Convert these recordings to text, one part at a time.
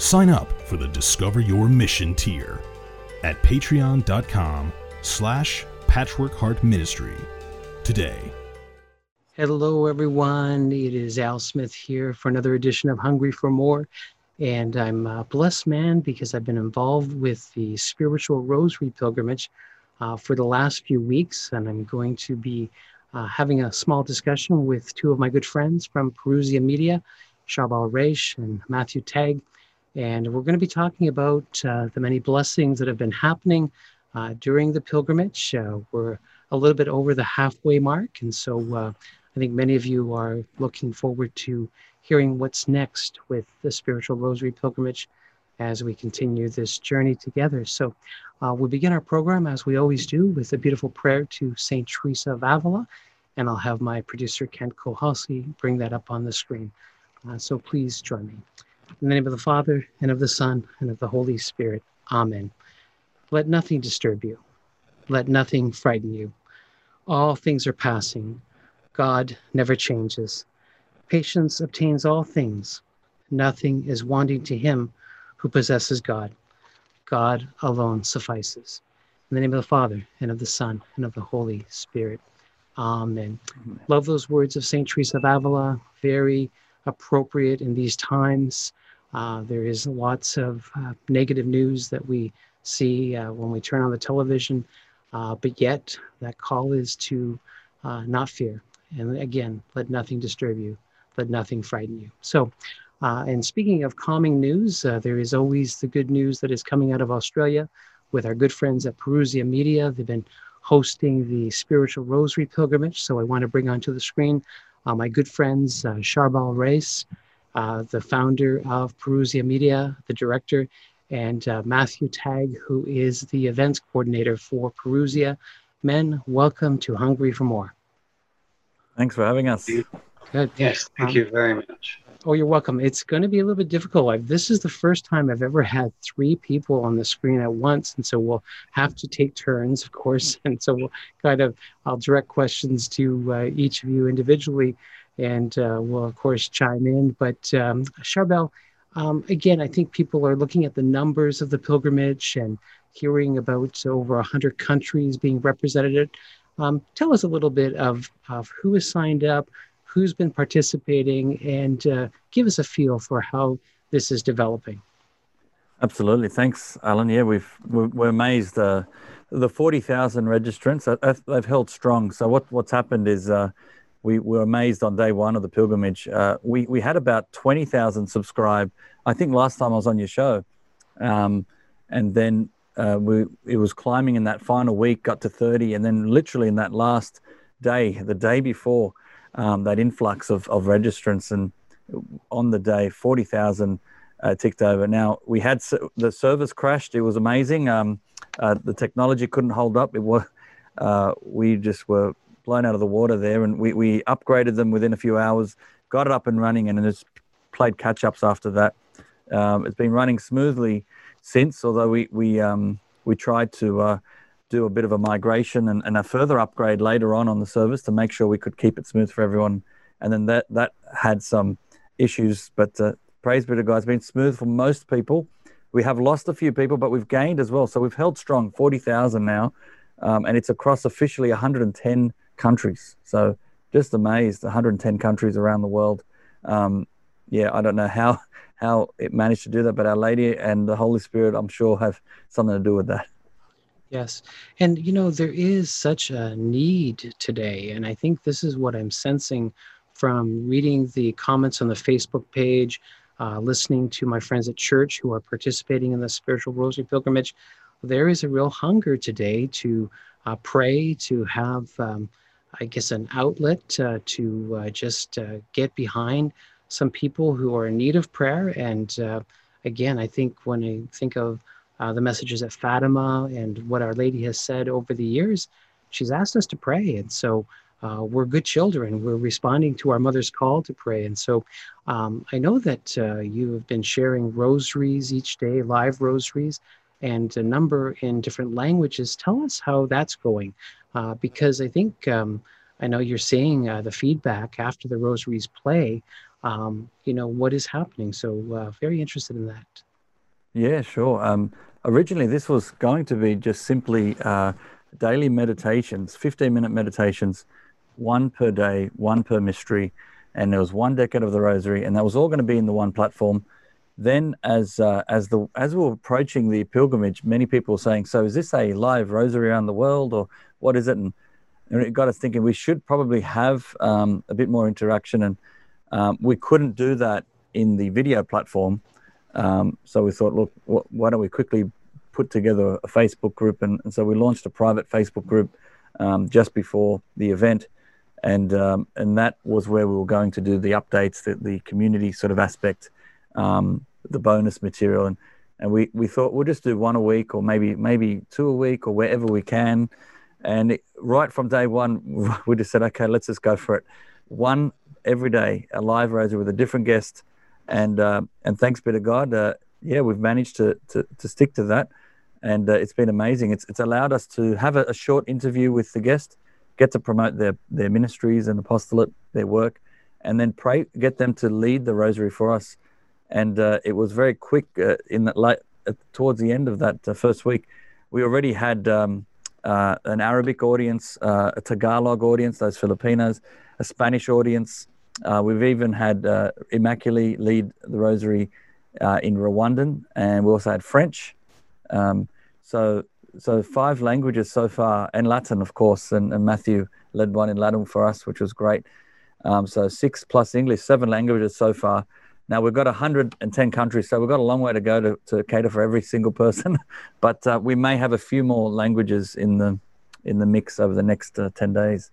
Sign up for the Discover Your Mission tier at patreon.com slash patchworkheartministry today. Hello, everyone. It is Al Smith here for another edition of Hungry for More. And I'm a blessed man because I've been involved with the Spiritual Rosary Pilgrimage uh, for the last few weeks. And I'm going to be uh, having a small discussion with two of my good friends from Parousia Media, Charbel Raish and Matthew Tagg. And we're going to be talking about uh, the many blessings that have been happening uh, during the pilgrimage. Uh, we're a little bit over the halfway mark. And so uh, I think many of you are looking forward to hearing what's next with the Spiritual Rosary Pilgrimage as we continue this journey together. So uh, we'll begin our program as we always do with a beautiful prayer to St. Teresa of Avila. And I'll have my producer, Kent Kohalski, bring that up on the screen. Uh, so please join me. In the name of the Father, and of the Son, and of the Holy Spirit. Amen. Let nothing disturb you. Let nothing frighten you. All things are passing. God never changes. Patience obtains all things. Nothing is wanting to him who possesses God. God alone suffices. In the name of the Father, and of the Son, and of the Holy Spirit. Amen. Amen. Love those words of St. Teresa of Avila. Very appropriate in these times. Uh, there is lots of uh, negative news that we see uh, when we turn on the television, uh, but yet that call is to uh, not fear. And again, let nothing disturb you, let nothing frighten you. So, uh, and speaking of calming news, there is always the good news that is coming out of Australia with our good friends at Parousia Media. They've been hosting the Spiritual Rosary Pilgrimage. So I want to bring onto the screen my good friends, uh, Charbel Raish, uh, the founder of Parousia Media, the director, and uh, Matthew Tag, who is the events coordinator for Parousia. Men, welcome to Hungry for More. Thanks for having us. Good. Yes, thank um, you very much. Oh, you're welcome. It's going to be a little bit difficult. I've, this is the first time I've ever had three people on the screen at once, and so we'll have to take turns, of course. And so we'll kind of I'll direct questions to uh, each of you individually, and uh, we'll of course chime in. But um, Charbel, um, again, I think people are looking at the numbers of the pilgrimage and hearing about over 100 countries being represented. Um, tell us a little bit of, of who has signed up, who's been participating, and uh, give us a feel for how this is developing. Absolutely, thanks, Alan. Yeah, we've we're, amazed. Uh, the forty thousand registrants uh, they've held strong. So what what's happened is uh, we were amazed on day one of the pilgrimage. Uh, we we had about twenty thousand subscribe. I think last time I was on your show, um, and then uh, we it was climbing in that final week, got to thirty, and then literally in that last day, the day before um, that influx of of registrants, and on the day forty thousand uh, ticked over. Now we had the service crashed. It was amazing. Um, uh, the technology couldn't hold up. It was. Uh, we just were blown out of the water there, and we, we upgraded them within a few hours, got it up and running, and it's played catch ups after that. Um, it's been running smoothly since, although we we um, we tried to uh, do a bit of a migration and, and, a further upgrade later on on the service to make sure we could keep it smooth for everyone. And then that that had some issues, but uh, praise be to God, it's been smooth for most people. We have lost a few people, but we've gained as well. So we've held strong, forty thousand now, um, and it's across officially 110 countries. So just amazed, 110 countries around the world. Um, yeah, I don't know how how it managed to do that, but Our Lady and the Holy Spirit, I'm sure, have something to do with that. Yes. And, you know, there is such a need today. And I think this is what I'm sensing from reading the comments on the Facebook page, uh, listening to my friends at church who are participating in the spiritual rosary pilgrimage. There is a real hunger today to uh, pray, to have um, I guess, an outlet uh, to uh, just uh, get behind some people who are in need of prayer. And uh, again, I think when I think of uh, the messages at Fatima and what Our Lady has said over the years, she's asked us to pray. And so uh, we're good children. We're responding to our mother's call to pray. And so um, I know that uh, you have been sharing rosaries each day, live rosaries, and a number in different languages. Tell us how that's going, uh, because I think um, I know you're seeing uh, the feedback after the rosaries play. Um, you know what is happening. So uh, very interested in that. Yeah, sure. Um, originally, this was going to be just simply uh, daily meditations, 15 minute meditations one per day, one per mystery, and there was one decade of the Rosary, and that was all going to be in the one platform. Then, as uh, as the as we were approaching the pilgrimage, many people were saying, "So, is this a live Rosary around the world, or what is it?" And, and it got us thinking we should probably have um, a bit more interaction, and um, we couldn't do that in the video platform. Um, so we thought, look, wh- why don't we quickly put together a Facebook group? And, and so we launched a private Facebook group um, just before the event. And um, and that was where we were going to do the updates, the, the community sort of aspect, um, the bonus material, and and we, we thought we'll just do one a week or maybe maybe two a week or wherever we can, and it, right from day one we just said okay let's just go for it, one every day a live rosary with a different guest, and uh, and thanks be to God, uh, yeah we've managed to, to to stick to that, and uh, it's been amazing. It's it's allowed us to have a, a short interview with the guest get to promote their their ministries and apostolate, their work, and then pray, get them to lead the rosary for us. And uh, it was very quick uh, in that uh, towards the end of that uh, first week, we already had um, an Arabic audience, a Tagalog audience, those Filipinos, a Spanish audience. We've even had Immaculée lead the rosary in Rwandan, and we also had French. Um, so so five languages so far, and Latin, of course, and, and Matthew led one in Latin for us, which was great. Um, so six plus English, seven languages so far. Now we've got 110 countries, so we've got a long way to go to, to cater for every single person. but uh, we may have a few more languages in the in the mix over the next uh, 10 days.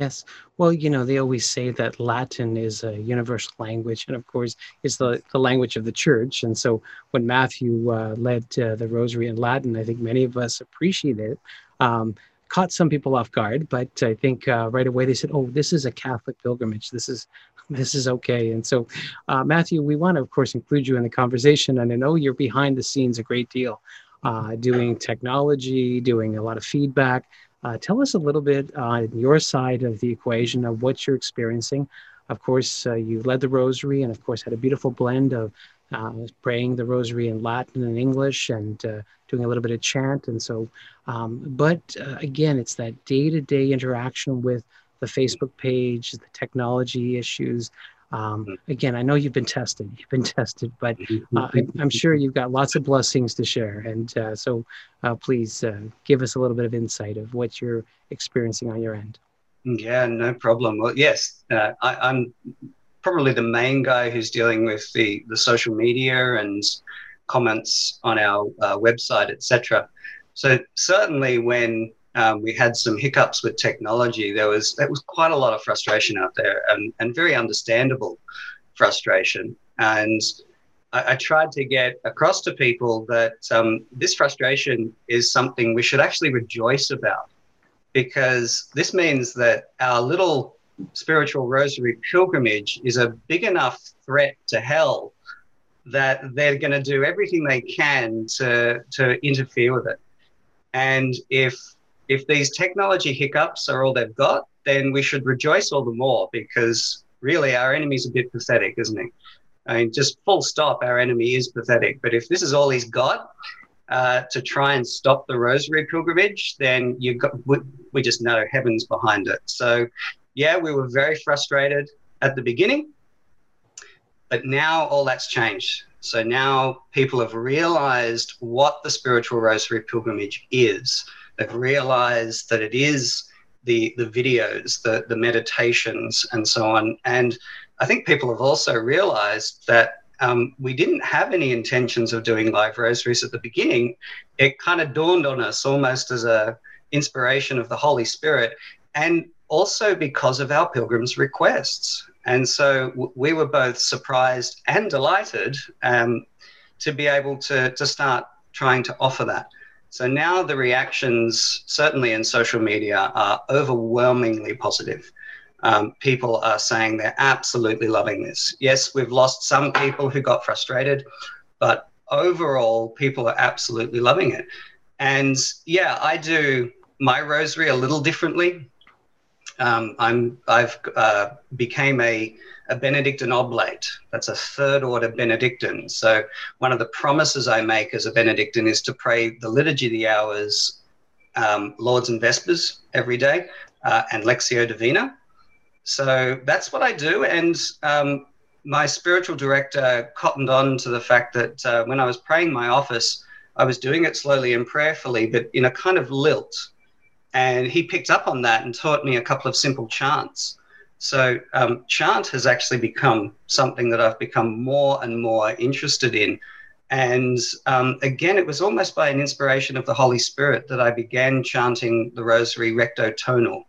Yes. Well, you know, they always say that Latin is a universal language, and of course, is the, the language of the church. And so when Matthew uh, led uh, the rosary in Latin, I think many of us appreciated it. Um, caught some people off guard, but I think uh, right away they said, "Oh, this is a Catholic pilgrimage. This is this is okay." And so, uh, Matthew, we want to, of course, include you in the conversation, and I know you're behind the scenes a great deal, uh, doing technology, doing a lot of feedback. Uh, tell us a little bit on your side of the equation of what you're experiencing. Of course, uh, you led the rosary and, of course, had a beautiful blend of uh, praying the rosary in Latin and English and uh, doing a little bit of chant. And so, um, but uh, again, it's that day to day interaction with the Facebook page, the technology issues, um, mm-hmm. again, I know you've been tested, you've been tested, but mm-hmm. uh, I, am sure you've got lots of blessings to share. And uh, so uh, please uh, give us a little bit of insight of what you're experiencing on your end. Yeah, no problem. Well, yes, uh, I, am probably the main guy who's dealing with the, the social media and comments on our uh, website, etc. So certainly when um, we had some hiccups with technology. There was there was quite a lot of frustration out there, and, and very understandable frustration. And I, I tried to get across to people that um, this frustration is something we should actually rejoice about, because this means that our little spiritual rosary pilgrimage is a big enough threat to hell that they're going to do everything they can to to interfere with it. And if if these technology hiccups are all they've got, then we should rejoice all the more because really our enemy's a bit pathetic, isn't he? I mean, just full stop, our enemy is pathetic. But if this is all he's got uh, to try and stop the Rosary pilgrimage, then you got we, we just know heaven's behind it. So, yeah, we were very frustrated at the beginning, but now all that's changed. So now people have realized what the spiritual Rosary pilgrimage is They've realized that it is the the videos, the the meditations, and so on. And I think people have also realized that um, we didn't have any intentions of doing live rosaries at the beginning. It kind of dawned on us almost as a inspiration of the Holy Spirit, and also because of our pilgrims' requests. And so w- we were both surprised and delighted um, to be able to, to start trying to offer that. So now the reactions, certainly in social media, are overwhelmingly positive. Um, people are saying they're absolutely loving this. Yes, we've lost some people who got frustrated, but overall, people are absolutely loving it. And yeah, I do my rosary a little differently. Um, I'm I've uh, became a a Benedictine oblate. That's a third order Benedictine. So one of the promises I make as a Benedictine is to pray the Liturgy of the Hours, um, Lauds and Vespers every day, uh, and Lectio Divina. So that's what I do. And um, my spiritual director cottoned on to the fact that uh, when I was praying my office, I was doing it slowly and prayerfully, but in a kind of lilt. And he picked up on that and taught me a couple of simple chants. So, um, chant has actually become something that I've become more and more interested in. And um, again, it was almost by an inspiration of the Holy Spirit that I began chanting the Rosary recto tonal.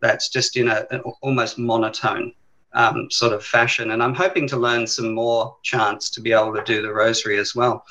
That's just in a, an almost monotone um, sort of fashion. And I'm hoping to learn some more chants to be able to do the rosary as well.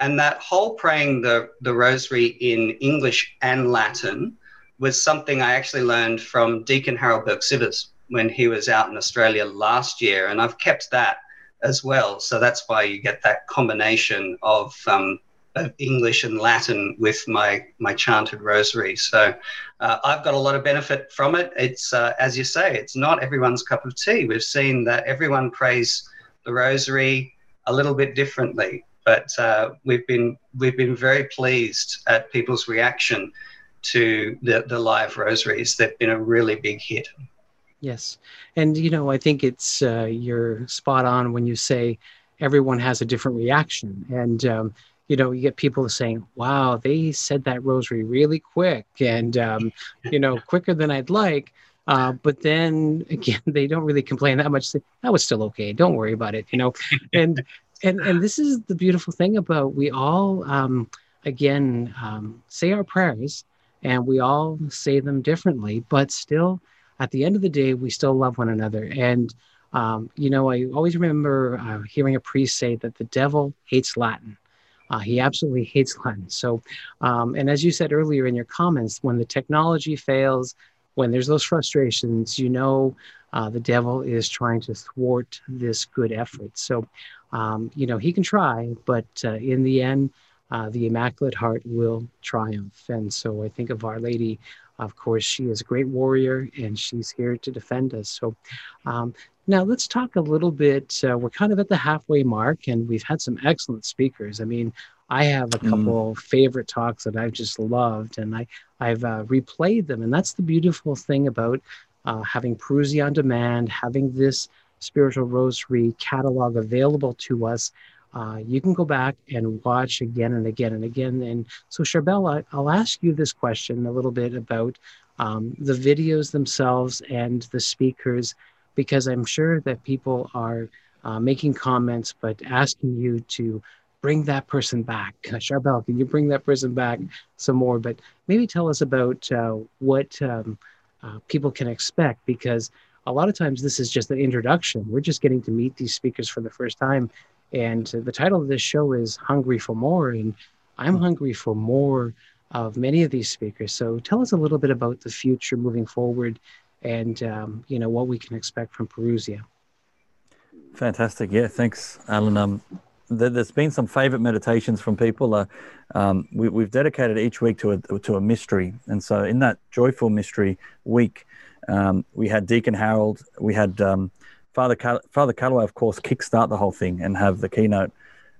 And that whole praying the, the rosary in English and Latin was something I actually learned from Deacon Harold Burke Sivers when he was out in Australia last year. And I've kept that as well. So that's why you get that combination of um, of English and Latin with my my chanted rosary. So uh, I've got a lot of benefit from it. It's uh, as you say, it's not everyone's cup of tea. We've seen that everyone prays the rosary a little bit differently, but uh, we've been we've been very pleased at people's reaction to the the live rosaries. They've been a really big hit. Yes, and you know I think it's uh, you're spot on when you say everyone has a different reaction and. Um, you know, you get people saying, wow, they said that rosary really quick and, um, you know, quicker than I'd like. Uh, but then again, they don't really complain that much. That was still okay. Don't worry about it, you know. And and and this is the beautiful thing about we all um, again um, say our prayers, and we all say them differently, but still, at the end of the day, we still love one another. And um, you know, I always remember uh, hearing a priest say that the devil hates Latin. Uh, he absolutely hates Latin. So, um, and as you said earlier in your comments, when the technology fails, when there's those frustrations, you know uh, the devil is trying to thwart this good effort. So, um, you know, he can try, but uh, in the end, uh, the Immaculate Heart will triumph. And so I think of Our Lady. Of course, she is a great warrior and she's here to defend us. So, um, now, let's talk a little bit. Uh, we're kind of at the halfway mark, and we've had some excellent speakers. I mean, I have a mm. couple mm. favorite talks that I've just loved, and I, I've uh, replayed them. And that's the beautiful thing about uh, having Parousia on demand, having this spiritual rosary catalog available to us. Uh, you can go back and watch again and again and again. And so, Charbel, I'll ask you this question a little bit about um, the videos themselves and the speakers because I'm sure that people are uh, making comments, but asking you to bring that person back. Charbel, can you bring that person back some more? But maybe tell us about uh, what um, uh, people can expect because a lot of times this is just an introduction. We're just getting to meet these speakers for the first time. And the title of this show is Hungry for More. And I'm hungry for more of many of these speakers. So tell us a little bit about the future moving forward and um, you know what we can expect from Parousia. Fantastic. Yeah, thanks, Alan. Um, there's been some favorite meditations from people. Uh, um, we, have dedicated each week to a to a mystery, and so in that joyful mystery week, um, we had Deacon Harold, we had um, Father Cal- Father Calloway, of course, kickstart the whole thing and have the keynote.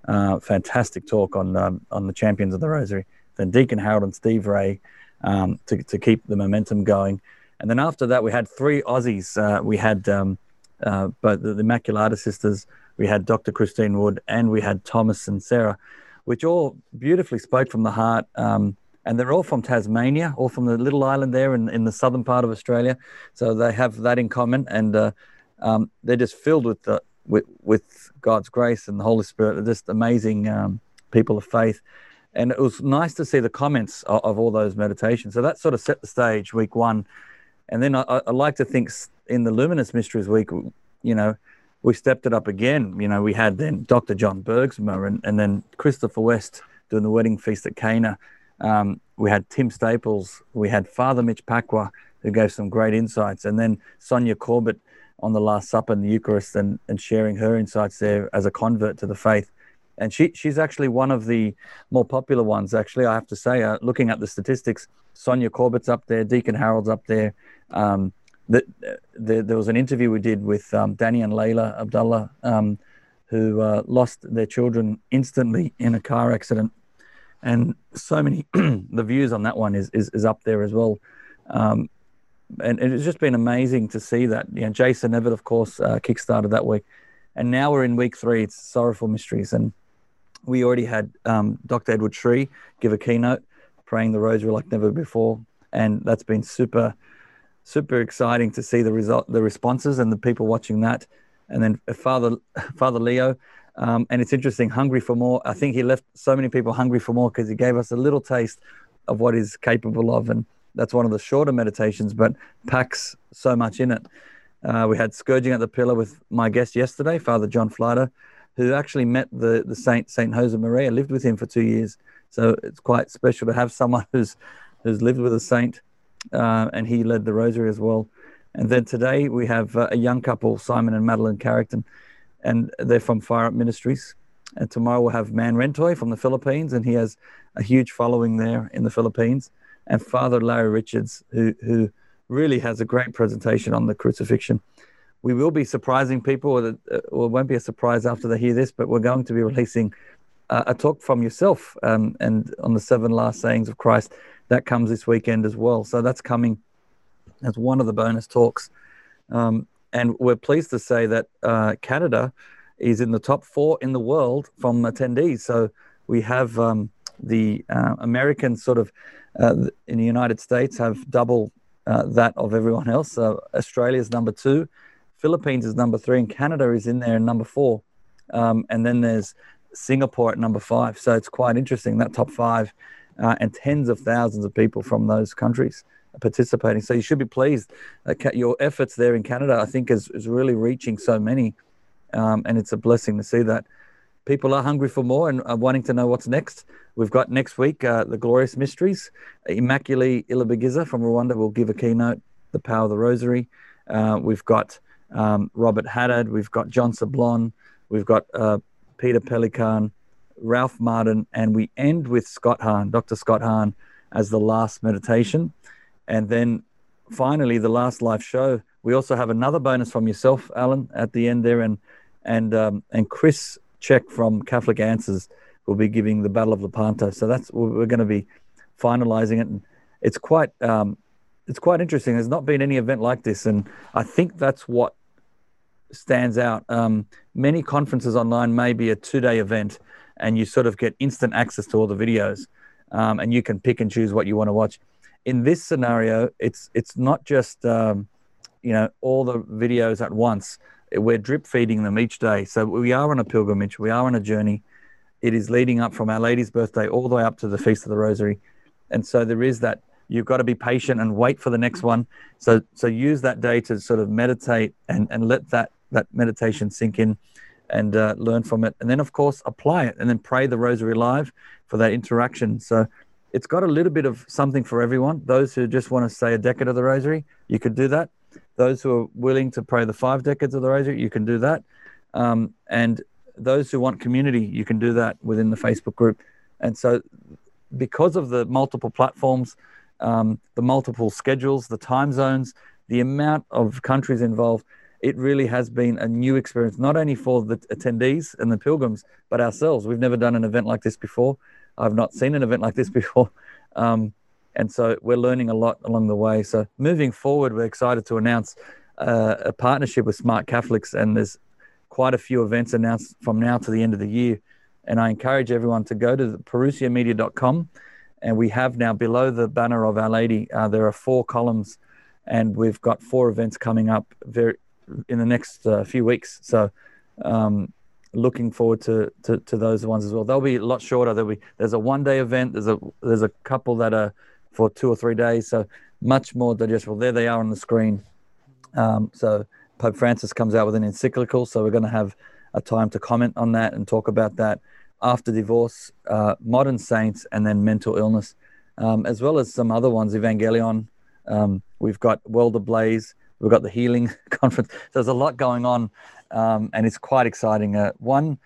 Uh, fantastic talk on um, on the champions of the Rosary. Then Deacon Harold and Steve Ray um, to to keep the momentum going. And then after that, we had three Aussies. Uh, we had um, uh, both the, the Immaculata sisters, we had Dr. Christine Wood, and we had Thomas and Sarah, which all beautifully spoke from the heart. Um, and they're all from Tasmania, all from the little island there in, in the southern part of Australia. So they have that in common, and uh, um, they're just filled with the with, with God's grace and the Holy Spirit. They're just amazing um, people of faith. And it was nice to see the comments of, of all those meditations. So that sort of set the stage week one and then I, I like to think in the Luminous Mysteries Week, you know, we stepped it up again. You know, we had then Dr. John Bergsma and, and then Christopher West doing the wedding feast at Cana. Um, we had Tim Staples, we had Father Mitch Pacwa, who gave some great insights, and then Sonja Corbitt on the Last Supper and the Eucharist and, and sharing her insights there as a convert to the faith. And she, she's actually one of the more popular ones, actually, I have to say. Uh, looking at the statistics, Sonja Corbitt's up there, Deacon Harold's up there. Um, the, the, there was an interview we did with um, Danny and Leila Abdallah, um, who uh, lost their children instantly in a car accident. And so many, the views on that one is, is, is up there as well. Um, and, it's just been amazing to see that. You know, Jason Evert, of course, uh, kickstarted that week. And now we're in week three. It's Sorrowful Mysteries. And we already had um, Dr. Edward Sri give a keynote, praying the rosary like never before. And that's been super super exciting to see the result, the responses, and the people watching that. And then Father Father Leo, um, and it's interesting. Hungry for more. I think he left so many people hungry for more because he gave us a little taste of what he's capable of, and that's one of the shorter meditations, but packs so much in it. Uh, we had scourging at the pillar with my guest yesterday, Father John Flader, who actually met the the Saint Saint Josemaría, lived with him for two years. So it's quite special to have someone who's who's lived with a saint uh, and he led the rosary as well. And then today we have uh, a young couple, Simon and Madeline Carrington, and they're from Fire Up Ministries. And tomorrow we'll have Man Rentoy from the Philippines, and he has a huge following there in the Philippines. And Father Larry Richards, who who really has a great presentation on the crucifixion. We will be surprising people, or, it won't be a surprise after they hear this, but we're going to be releasing uh, a talk from yourself um, and on the seven last sayings of Christ that comes this weekend as well. So that's coming as one of the bonus talks. Um, and we're pleased to say that uh, Canada is in the top four in the world from attendees. So we have um, the uh, Americans sort of uh, in the United States have double uh, that of everyone else. So Australia is number two, Philippines is number three, and Canada is in there number four. Um, and then there's Singapore at number five. So it's quite interesting that top five uh, and tens of thousands of people from those countries participating. So you should be pleased. your efforts there in Canada, I think, is, is really reaching so many. Um, and it's a blessing to see that people are hungry for more and are wanting to know what's next. We've got next week uh, the Glorious Mysteries. Immaculée Ilibagiza from Rwanda will give a keynote, The Power of the Rosary. Uh, we've got um, Robert Haddad. We've got John Sablon. We've got uh, Peter Pelikan. Ralph Martin, and we end with Scott Hahn, Dr. Scott Hahn, as the last meditation. And then finally, the last live show. We also have another bonus from yourself, Alan, at the end there, and and um, and Chris Check from Catholic Answers will be giving the Battle of Lepanto. So that's we're going to be finalizing it. And it's quite um, it's quite interesting. There's not been any event like this, and I think that's what stands out. Um, many conferences online may be a two-day event, and you sort of get instant access to all the videos, um, and you can pick and choose what you want to watch. In this scenario, it's it's not just um, you know all the videos at once. We're drip feeding them each day, so we are on a pilgrimage. We are on a journey. It is leading up from Our Lady's birthday all the way up to the Feast of the Rosary, and so there is that you've got to be patient and wait for the next one. So so use that day to sort of meditate and and let that that meditation sink in and uh, learn from it. And then, of course, apply it and then pray the rosary live for that interaction. So it's got a little bit of something for everyone. Those who just want to say a decade of the rosary, you could do that. Those who are willing to pray the five decades of the rosary, you can do that. Um, and those who want community, you can do that within the Facebook group. And so, because of the multiple platforms, um, the multiple schedules, the time zones, the amount of countries involved, it really has been a new experience, not only for the attendees and the pilgrims, but ourselves. We've never done an event like this before. I've not seen an event like this before. Um, and so we're learning a lot along the way. So moving forward, we're excited to announce uh, a partnership with Smart Catholics, and there's quite a few events announced from now to the end of the year. And I encourage everyone to go to parousiamedia.com. And we have now below the banner of Our Lady, uh, there are four columns, and we've got four events coming up very in the next uh, few weeks. So, um, looking forward to, to, to those ones as well. They'll be a lot shorter. There'll be there's a one day event. There's a there's a couple that are for two or three days. So much more digestible. There they are on the screen. Um, so Pope Francis comes out with an encyclical. So we're going to have a time to comment on that and talk about that. after divorce, uh, modern saints, and then mental illness, um, as well as some other ones, Evangelion. Um, we've got World Ablaze. We've got the Healing Conference. So there's a lot going on, um, and it's quite exciting. Uh, one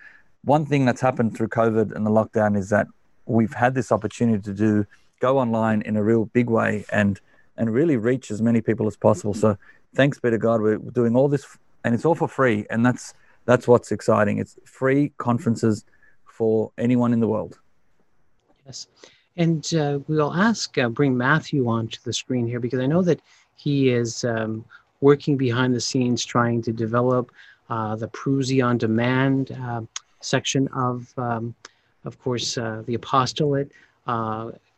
one thing that's happened through COVID and the lockdown is that we've had this opportunity to do go online in a real big way and and really reach as many people as possible. So thanks be to God, we're doing all this, and it's all for free, and that's that's what's exciting. It's free conferences for anyone in the world. Yes, and uh, we'll ask uh, bring Matthew onto the screen here because I know that he is um, working behind the scenes trying to develop uh, the Parousia on Demand uh, section of, um, of course, uh, the apostolate.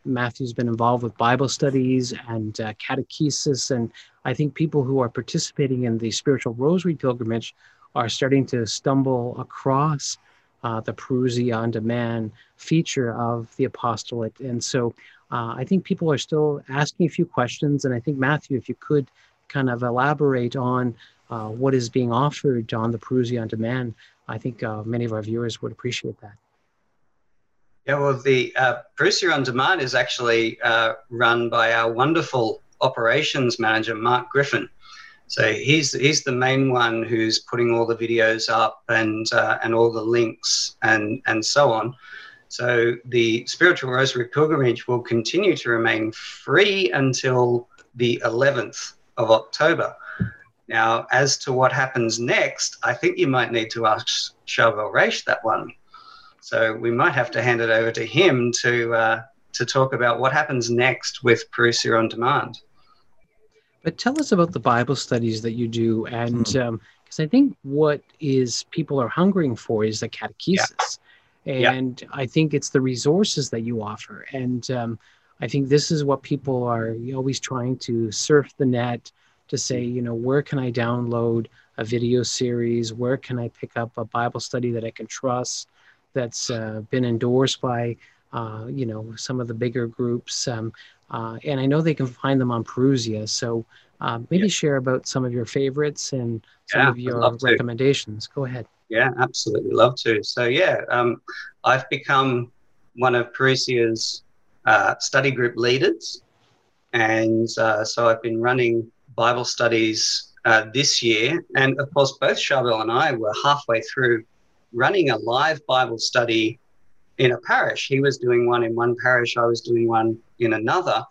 Matthew's been involved with Bible studies and uh, catechesis, and I think people who are participating in the spiritual rosary pilgrimage are starting to stumble across uh, the Parousia on Demand feature of the apostolate. And so uh, I think people are still asking a few questions. And I think, Matthew, if you could kind of elaborate on uh, what is being offered on the Parousia on Demand, I think uh, many of our viewers would appreciate that. Yeah, well, the uh, Parousia on Demand is actually uh, run by our wonderful operations manager, Mark Griffin. So he's he's the main one who's putting all the videos up and uh, and all the links and and so on. So the Spiritual Rosary Pilgrimage will continue to remain free until the 11th of October. Now, as to what happens next, I think you might need to ask Charbel Raish that one. So we might have to hand it over to him to uh, to talk about what happens next with Parousia on Demand. But tell us about the Bible studies that you do, and because hmm. um, I think what is people are hungering for is the catechesis, yeah. and yeah. I think it's the resources that you offer, and um, I think this is what people are always trying to surf the net to say, you know, where can I download a video series? Where can I pick up a Bible study that I can trust, that's uh, been endorsed by, uh, you know, some of the bigger groups? Um, uh, and I know they can find them on Parousia. So uh, maybe yeah. share about some of your favorites and some yeah, of your recommendations. Go ahead. Yeah, absolutely. Love to. So, yeah, um, I've become one of Parousia's uh, study group leaders. And uh, so I've been running Bible studies uh, this year. And of course, both Charbel and I were halfway through running a live Bible study in a parish. He was doing one in one parish, I was doing one in another.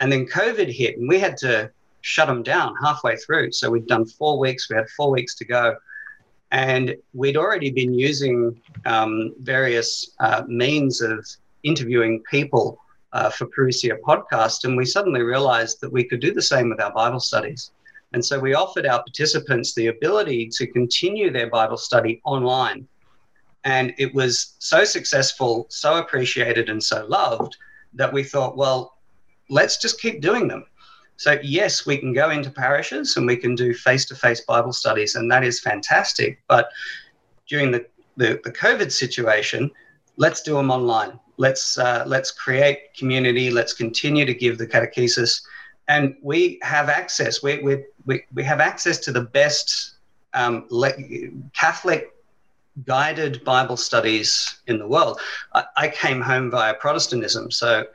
And then COVID hit, and we had to shut them down halfway through. So we'd done four weeks, we had four weeks to go. And we'd already been using um, various uh, means of interviewing people uh, for Parousia podcast, and we suddenly realized that we could do the same with our Bible studies. And so we offered our participants the ability to continue their Bible study online. And it was so successful, so appreciated, and so loved that we thought, well, let's just keep doing them. So, yes, we can go into parishes and we can do face to face Bible studies, and that is fantastic. But during the, the, the COVID situation, let's do them online. Let's uh, let's create community. Let's continue to give the catechesis, and we have access. We we we, we have access to the best um, le- Catholic guided Bible studies in the world. I, I came home via Protestantism, so.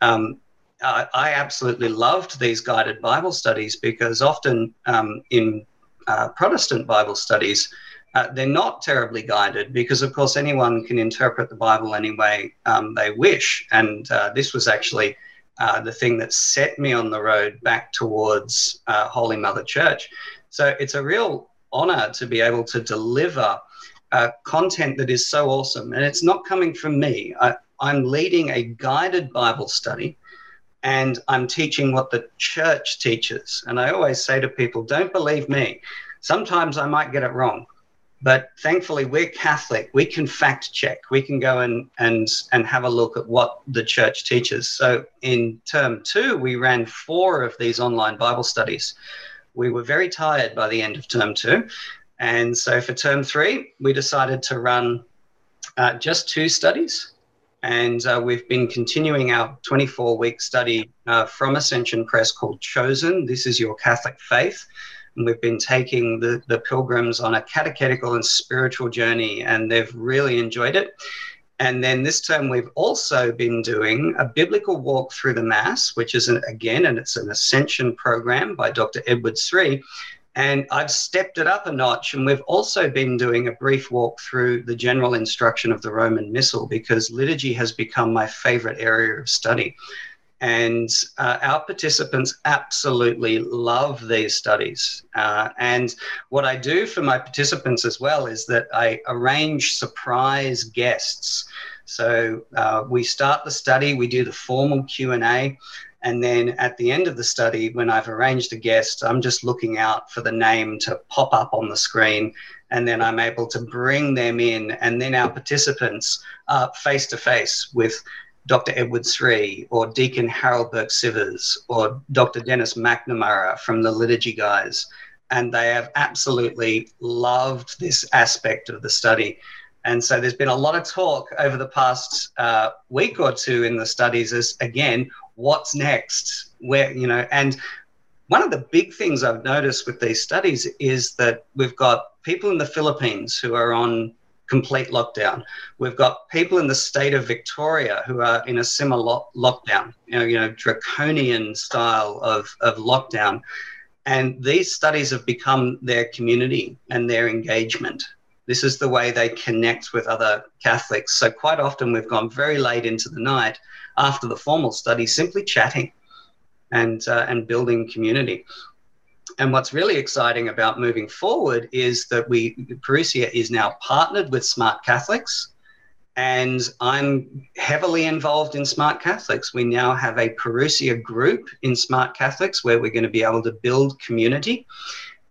Um, I, I absolutely loved these guided Bible studies because often um, in uh, Protestant Bible studies, uh, they're not terribly guided because, of course, anyone can interpret the Bible any way um, they wish. And uh, this was actually uh, the thing that set me on the road back towards uh, Holy Mother Church. So it's a real honor to be able to deliver uh, content that is so awesome. And it's not coming from me. I, I'm leading a guided Bible study and I'm teaching what the church teaches. And I always say to people, don't believe me. Sometimes I might get it wrong. But thankfully, we're Catholic. We can fact check. We can go and, and, and have a look at what the church teaches. So in term two, we ran four of these online Bible studies. We were very tired by the end of term two. And so for term three, we decided to run uh, just two studies. And uh, we've been continuing our 24 week study uh, from Ascension Press called Chosen. This is Your Catholic Faith. And we've been taking the, the pilgrims on a catechetical and spiritual journey, and they've really enjoyed it. And then this term, we've also been doing a biblical walk through the Mass, which is, an, again, and it's an ascension program by Dr. Edward Sri. And I've stepped it up a notch, and we've also been doing a brief walk through the general instruction of the Roman Missal because liturgy has become my favorite area of study. And uh, our participants absolutely love these studies. Uh, and what I do for my participants as well is that I arrange surprise guests. So uh, we start the study, we do the formal Q&A, and then at the end of the study, when I've arranged a guest, I'm just looking out for the name to pop up on the screen. And then I'm able to bring them in. And then our participants are face to face with Dr. Edward Sri or Deacon Harold Burke Sivers or Dr. Dennis McNamara from the Liturgy Guys. And they have absolutely loved this aspect of the study. And so there's been a lot of talk over the past uh, week or two in the studies as, again, what's next? Where, you know, and one of the big things I've noticed with these studies is that we've got people in the Philippines who are on complete lockdown. We've got people in the state of Victoria who are in a similar lo- lockdown, you know, you know, draconian style of, of lockdown. And these studies have become their community and their engagement. This is the way they connect with other Catholics. So, quite often, we've gone very late into the night after the formal study simply chatting and, uh, and building community. And what's really exciting about moving forward is that we, Parousia is now partnered with Smart Catholics. And I'm heavily involved in Smart Catholics. We now have a Parousia group in Smart Catholics where we're going to be able to build community.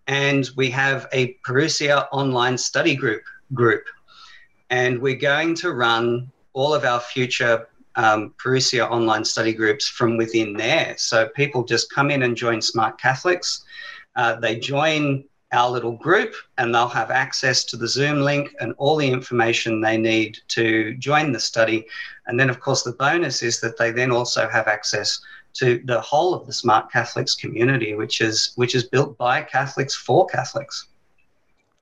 And we have a Parousia online study group group. And we're going to run all of our future um, Parousia online study groups from within there. So people just come in and join Smart Catholics. Uh, they join our little group and they'll have access to the Zoom link and all the information they need to join the study. And then, of course, the bonus is that they then also have access to the whole of the Smart Catholics community, which is which is built by Catholics for Catholics.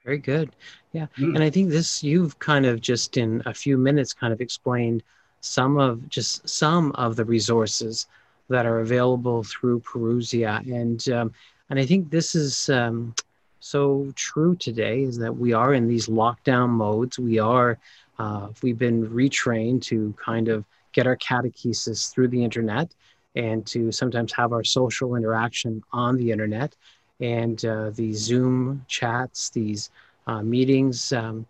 Very good. Yeah. Mm. And I think this you've kind of just in a few minutes kind of explained some of just some of the resources that are available through Parousia. And um, and I think this is um, so true today is that we are in these lockdown modes. We are uh, we've been retrained to kind of get our catechesis through the internet and to sometimes have our social interaction on the internet and uh, these Zoom chats, these uh, meetings. Um,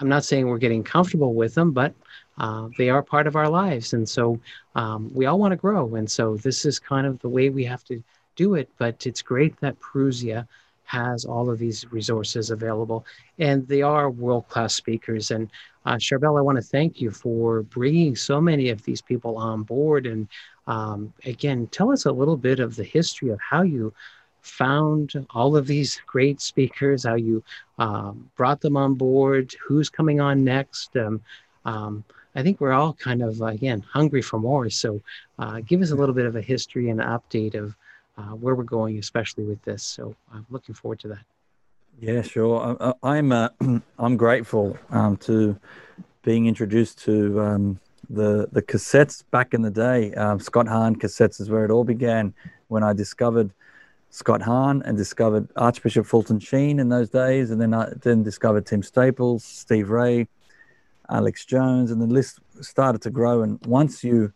I'm not saying we're getting comfortable with them, but uh, they are part of our lives. And so um, we all want to grow. And so this is kind of the way we have to do it. But it's great that Parousia has all of these resources available. And they are world class speakers. And uh, Charbel, I want to thank you for bringing so many of these people on board. And um, again, tell us a little bit of the history of how you found all of these great speakers, how you um, brought them on board, who's coming on next. Um, um, I think we're all kind of, again, hungry for more. So uh, give us a little bit of a history and an update of uh, where we're going, especially with this. So I'm looking forward to that. Yeah, sure. I, am uh, I'm grateful um, to being introduced to um, the the cassettes back in the day. Um, Scott Hahn cassettes is where it all began when I discovered Scott Hahn and discovered Archbishop Fulton Sheen in those days, and then I then discovered Tim Staples, Steve Ray, Alex Jones, and the list started to grow. And once you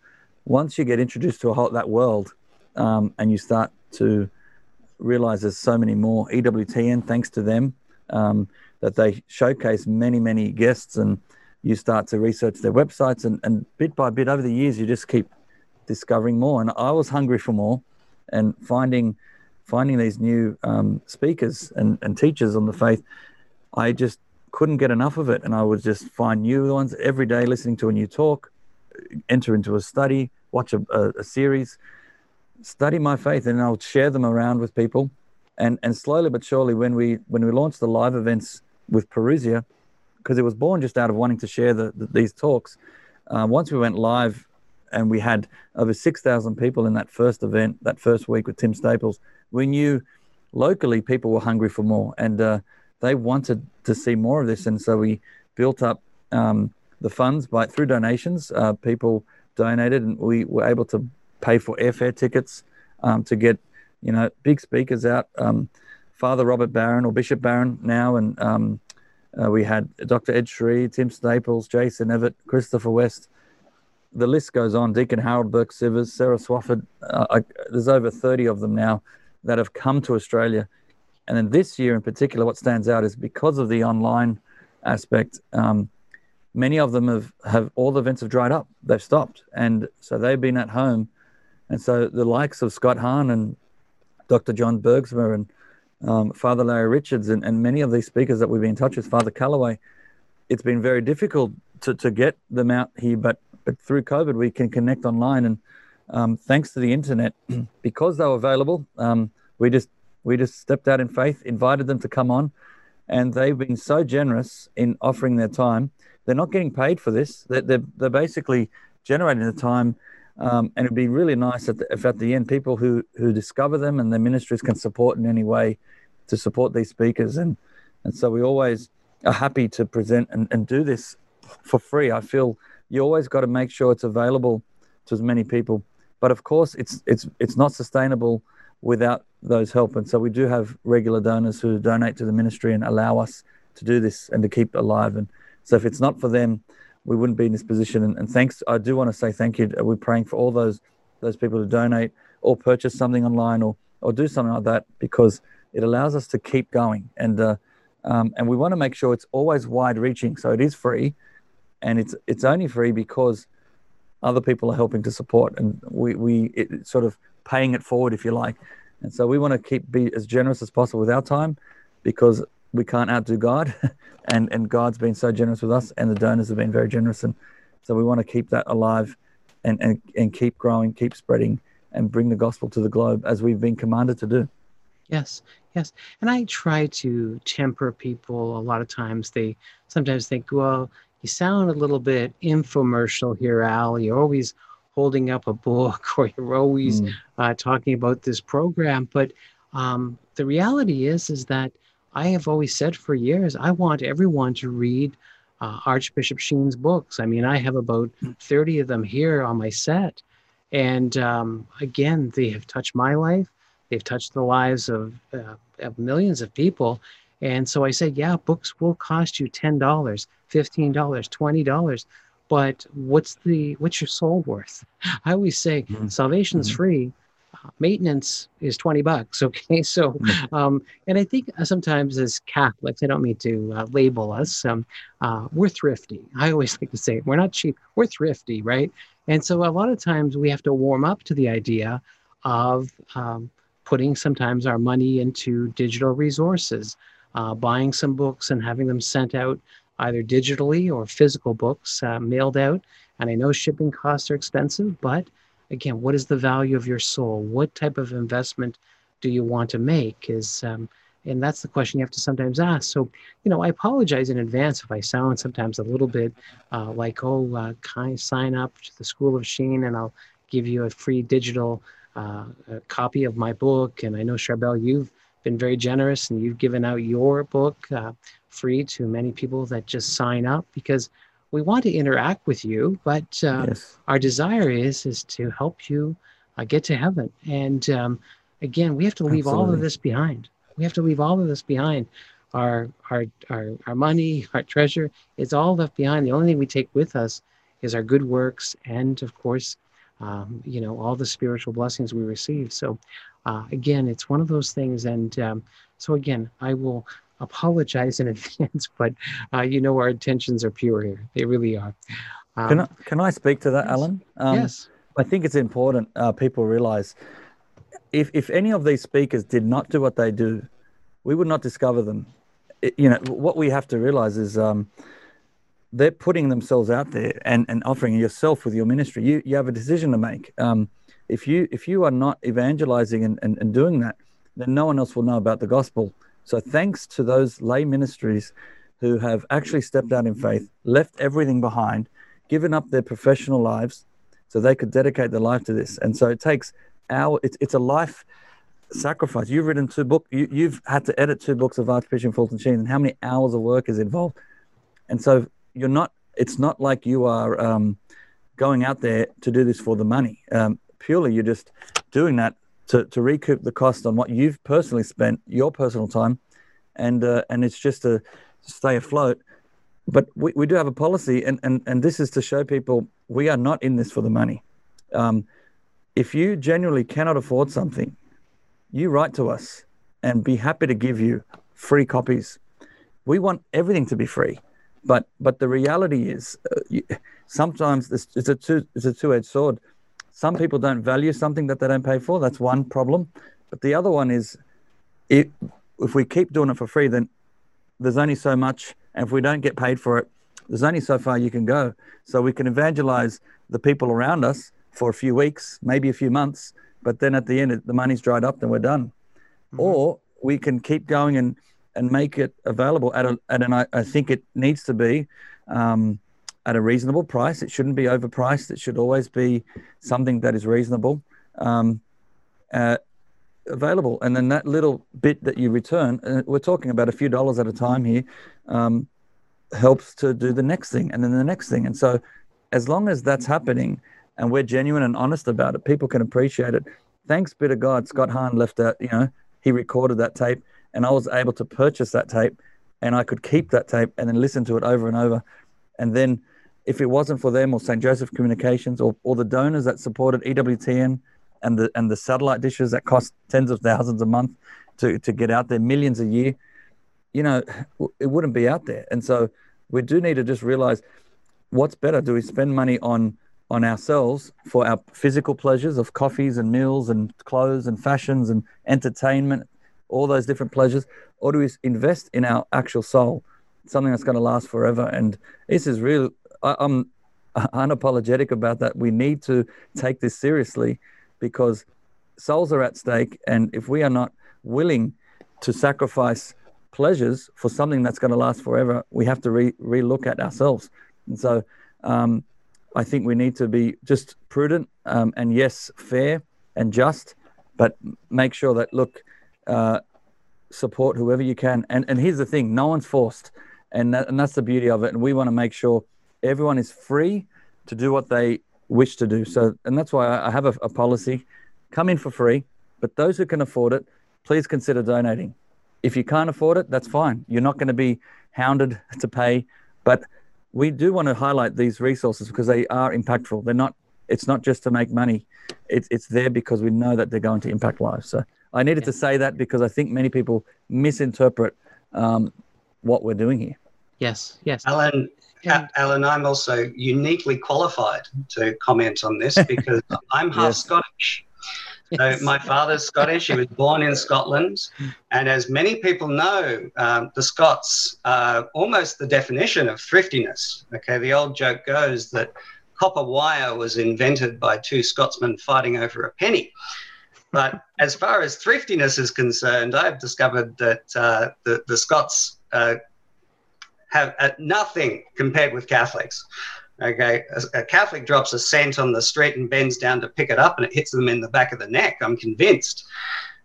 once you get introduced to a whole, that world, um, and you start to realize there's so many more EWTN, thanks to them, um, that they showcase many many guests, and you start to research their websites, and, and bit by bit over the years, you just keep discovering more. And I was hungry for more, and finding finding these new um, speakers and, and teachers on the faith. I just couldn't get enough of it. And I would just find new ones every day, listening to a new talk, enter into a study, watch a, a, a series, study my faith, and I'll share them around with people. And, and slowly but surely, when we when we launched the live events with Parousia, because it was born just out of wanting to share the, the, these talks. Uh, once we went live and we had over 6,000 people in that first event, that first week with Tim Staples, we knew locally people were hungry for more. And uh, they wanted to see more of this, and so we built up um, the funds by through donations. Uh, people donated, and we were able to pay for airfare tickets um, to get you know big speakers out. Um, Father Robert Barron or Bishop Barron now, and um, uh, we had Dr. Ed Sri, Tim Staples, Jason Evert, Christopher West. The list goes on. Deacon Harold Burke Sivers, Sarah Swafford. Uh, I, there's over 30 of them now that have come to Australia. And then this year in particular, what stands out is because of the online aspect, um, many of them have, have all the events have dried up. They've stopped. And so they've been at home. And so the likes of Scott Hahn and Dr. John Bergsma and um, Father Larry Richards and, and many of these speakers that we've been in touch with, Father Calloway, it's been very difficult to, to get them out here, but, but through COVID, we can connect online. And um, thanks to the internet, because they were available, um, we just we just stepped out in faith, invited them to come on, and they've been so generous in offering their time. They're not getting paid for this. They're, they're, they're basically generating the time um, and it'd be really nice the, if at the end people who who discover them and their ministries can support in any way to support these speakers. And and so we always are happy to present and, and do this for free. I feel you always got to make sure it's available to as many people. But of course, it's it's it's not sustainable without those help. And so we do have regular donors who donate to the ministry and allow us to do this and to keep alive. And so if it's not for them, we wouldn't be in this position. And, and thanks, I do want to say thank you. We're praying for all those those people to donate or purchase something online or or do something like that because it allows us to keep going. And uh, um, and we want to make sure it's always wide reaching. So it is free, and it's it's only free because other people are helping to support, and we we it, sort of paying it forward, if you like. And so we want to keep be as generous as possible with our time, because we can't outdo God, and and God's been so generous with us, and the donors have been very generous, and so we want to keep that alive, and and and keep growing, keep spreading, and bring the gospel to the globe as we've been commanded to do. Yes, yes, and I try to temper people. A lot of times they sometimes think, well, you sound a little bit infomercial here, Al. You're always holding up a book, or you're always mm. uh, talking about this program, but um, the reality is is that I have always said for years, I want everyone to read uh, Archbishop Sheen's books. I mean, I have about hmm. 30 of them here on my set. And um, again, they have touched my life. They've touched the lives of, uh, of millions of people. And so I said, yeah, books will cost you $10, $15, $20. But what's the what's your soul worth? I always say mm-hmm. salvation's mm-hmm. free, maintenance is 20 bucks okay? So mm-hmm. um, and i think sometimes as catholics i don't mean to uh, label us um, uh, we're thrifty. I always like to say we're not cheap we're thrifty right? And so a lot of times we have to warm up to the idea of um, putting sometimes our money into digital resources uh, buying some books and having them sent out either digitally or physical books uh, mailed out. And i know shipping costs are expensive but again, what is the value of your soul? What type of investment do you want to make? Is um, and that's the question you have to sometimes ask. So, you know, I apologize in advance if I sound sometimes a little bit uh, like, oh, uh, kind sign up to the School of Sheen, and I'll give you a free digital uh, copy of my book. And I know Charbel, you've been very generous, and you've given out your book uh, free to many people that just sign up because we want to interact with you, but uh, yes. our desire is is to help you uh, get to heaven. And um, again, we have to leave Absolutely. all of this behind. We have to leave all of this behind. Our our our our money, our treasure, it's all left behind. The only thing we take with us is our good works, and of course, um, you know, all the spiritual blessings we receive. So, uh, again, it's one of those things. And um, so, again, I will apologize in advance, but uh, you know our intentions are pure here. They really are. Um, can I can I speak to that, yes. Alan? Um, yes. I think it's important uh, people realize if if any of these speakers did not do what they do, we would not discover them. It, you know what we have to realize is. Um, they're putting themselves out there and, and offering yourself with your ministry. You you have a decision to make. Um, if you if you are not evangelizing and, and, and doing that, then no one else will know about the gospel. So thanks to those lay ministries who have actually stepped out in faith, left everything behind, given up their professional lives so they could dedicate their life to this. And so it takes our, it's, it's a life sacrifice. You've written two books, you, you've had to edit two books of Archbishop Fulton Sheen, and how many hours of work is involved? And so you're not it's not like you are um, going out there to do this for the money. Um, purely, you're just doing that to, to recoup the cost on what you've personally spent, your personal time, and uh, and it's just to stay afloat. But we, we do have a policy, and, and, and this is to show people we are not in this for the money. Um, if you genuinely cannot afford something, you write to us and be happy to give you free copies. We want everything to be free, but but the reality is, uh, you, sometimes it's a it's a two edged sword. Some people don't value something that they don't pay for. That's one problem. But the other one is, if if we keep doing it for free, then there's only so much, and if we don't get paid for it, there's only so far you can go. So we can evangelize the people around us for a few weeks, maybe a few months, but then at the end, the money's dried up, then we're done. Mm-hmm. Or we can keep going and and make it available at a at an I, I think it needs to be um, at a reasonable price. It shouldn't be overpriced. It should always be something that is reasonable. Um, uh, available and then that little bit that you return uh, we're talking about a few dollars at a time here um, helps to do the next thing and then the next thing and so as long as that's happening and we're genuine and honest about it people can appreciate it thanks be to god scott hahn left out you know he recorded that tape and I was able to purchase that tape and I could keep that tape and then listen to it over and over. And then if it wasn't for them or St. Joseph Communications or, or the donors that supported EWTN and the and the satellite dishes that cost tens of thousands a month to, to get out there, millions a year, you know, it wouldn't be out there. And so we do need to just realize what's better. Do we spend money on on ourselves for our physical pleasures of coffees and meals and clothes and fashions and entertainment, all those different pleasures, or do we invest in our actual soul, something that's going to last forever? And this is real. I, I'm unapologetic about that. We need to take this seriously because souls are at stake, and if we are not willing to sacrifice pleasures for something that's going to last forever, we have to re relook at ourselves. And so. Um, I think we need to be just prudent um, and yes, fair and just, but make sure that look, uh, support whoever you can. And and here's the thing: no one's forced, and that, and that's the beauty of it. And we want to make sure everyone is free to do what they wish to do. So, and that's why I have a, a policy: come in for free, but those who can afford it, please consider donating. If you can't afford it, that's fine. You're not going to be hounded to pay, but we do want to highlight these resources because they are impactful. They're not. It's not just to make money. It's it's there because we know that they're going to impact lives. So I needed yeah. to say that because I think many people misinterpret um, what we're doing here. Yes. Yes. Alan. Alan, I'm also uniquely qualified to comment on this because I'm half yes. Scottish. So my father's Scottish. He was born in Scotland, and as many people know, um, the Scots are almost the definition of thriftiness. Okay, the old joke goes that copper wire was invented by two Scotsmen fighting over a penny. But as far as thriftiness is concerned, I've discovered that uh, the, the Scots uh, have uh, nothing compared with Catholics. Okay, a, a, Catholic drops a cent on the street and bends down to pick it up, and it hits them in the back of the neck. I'm convinced.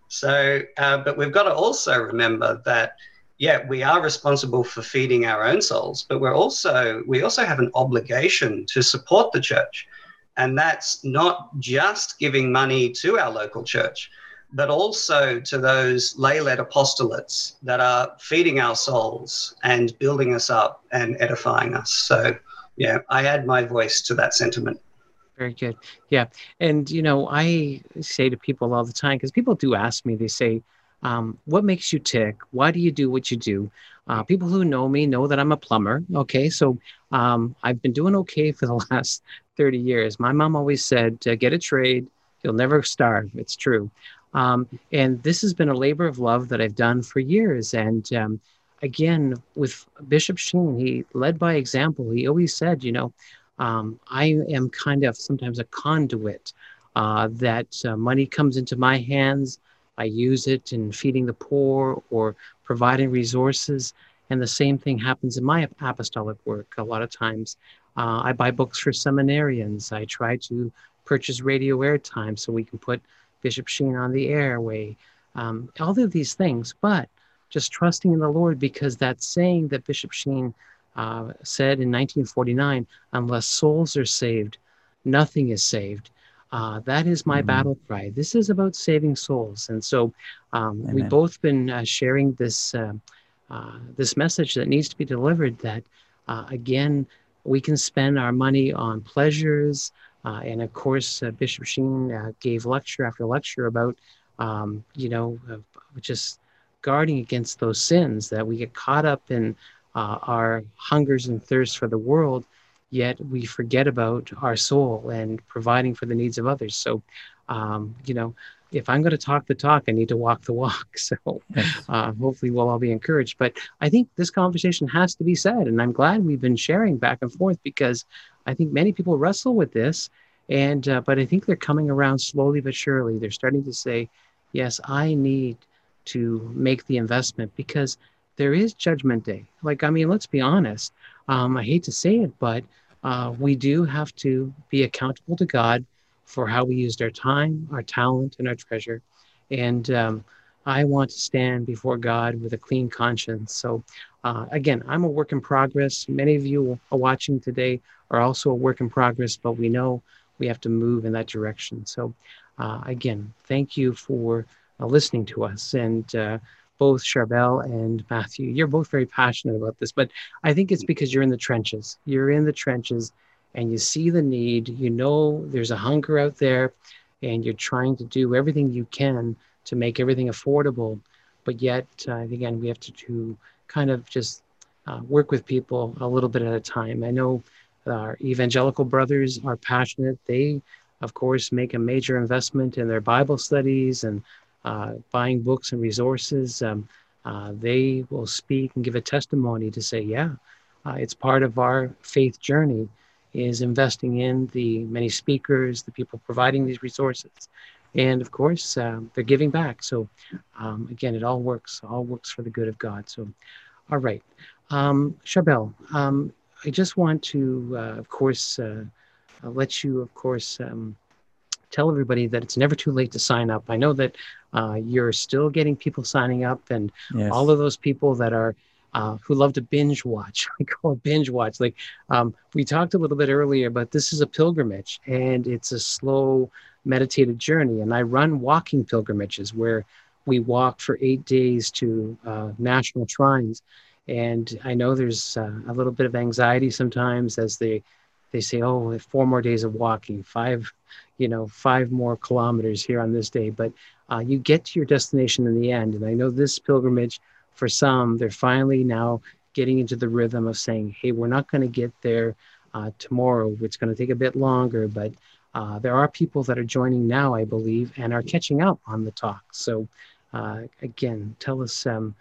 So, uh, but we've got to also remember that, yeah, we are responsible for feeding our own souls, but we're also we also have an obligation to support the church, and that's not just giving money to our local church, but also to those lay-led apostolates that are feeding our souls and building us up and edifying us. So yeah, I add my voice to that sentiment. Very good. Yeah. And, you know, I say to people all the time, because people do ask me, they say, um, what makes you tick? Why do you do what you do? Uh, people who know me know that I'm a plumber. Okay. So um, I've been doing okay for the last 30 years. My mom always said, uh, get a trade, you'll never starve. It's true. Um, and this has been a labor of love that I've done for years. And um, again, with Bishop Sheen, he led by example. He always said, you know, um, I am kind of sometimes a conduit uh, that uh, money comes into my hands. I use it in feeding the poor or providing resources. And the same thing happens in my apostolic work a lot of times. Uh, I buy books for seminarians. I try to purchase radio airtime so we can put Bishop Sheen on the airway. Um, all of these things. But just trusting in the Lord because that saying that Bishop Sheen uh, said in 1949 unless souls are saved, nothing is saved. Uh, that is my mm-hmm. battle cry. This is about saving souls. And so um, we've both been uh, sharing this, uh, uh, this message that needs to be delivered that, uh, again, we can spend our money on pleasures. And of course, Bishop Sheen gave lecture after lecture about, um, you know, just guarding against those sins that we get caught up in uh, our hungers and thirsts for the world, yet we forget about our soul and providing for the needs of others. So, um, you know, if I'm going to talk the talk, I need to walk the walk. So, uh, hopefully, we'll all be encouraged. But I think this conversation has to be said, and I'm glad we've been sharing back and forth because I think many people wrestle with this, and uh, but I think they're coming around slowly but surely. They're starting to say, "Yes, I need to make the investment because there is judgment day. Like, I mean, let's be honest. Um, I hate to say it, but uh, we do have to be accountable to God for how we used our time, our talent, and our treasure. And um, I want to stand before God with a clean conscience. So, uh, again, I'm a work in progress. Many of you are watching today are also a work in progress, but we know we have to move in that direction. So, uh, again, thank you for uh, listening to us. And uh, both Charbel and Matthew, you're both very passionate about this, but I think it's because you're in the trenches. You're in the trenches and you see the need. You know there's a hunger out there, and you're trying to do everything you can to make everything affordable. But yet, uh, again, we have to, to kind of just uh, work with people a little bit at a time. I know our evangelical brothers are passionate. They, of course, make a major investment in their Bible studies and uh, buying books and resources, um, uh, they will speak and give a testimony to say, yeah, uh, it's part of our faith journey is investing in the many speakers, the people providing these resources. And of course, um, they're giving back. So um, again, it all works, all works for the good of God. So, all right. Um, Charbel, um, I just want to, uh, of course, uh, let you, of course, um, tell everybody that it's never too late to sign up. I know that uh, you're still getting people signing up, and yes. all of those people that are uh, who love to binge watch. I call it binge watch. Like um, we talked a little bit earlier, but this is a pilgrimage, and it's a slow, meditated journey. And I run walking pilgrimages where we walk for eight days to uh, national shrines. And I know there's uh, a little bit of anxiety sometimes as they they say, oh, four more days of walking, five, you know, five more kilometers here on this day. But uh, you get to your destination in the end. And I know this pilgrimage, for some, they're finally now getting into the rhythm of saying, hey, we're not going to get there uh, tomorrow. It's going to take a bit longer, but uh, there are people that are joining now, I believe, and are catching up on the talk. So, uh, again, tell us um,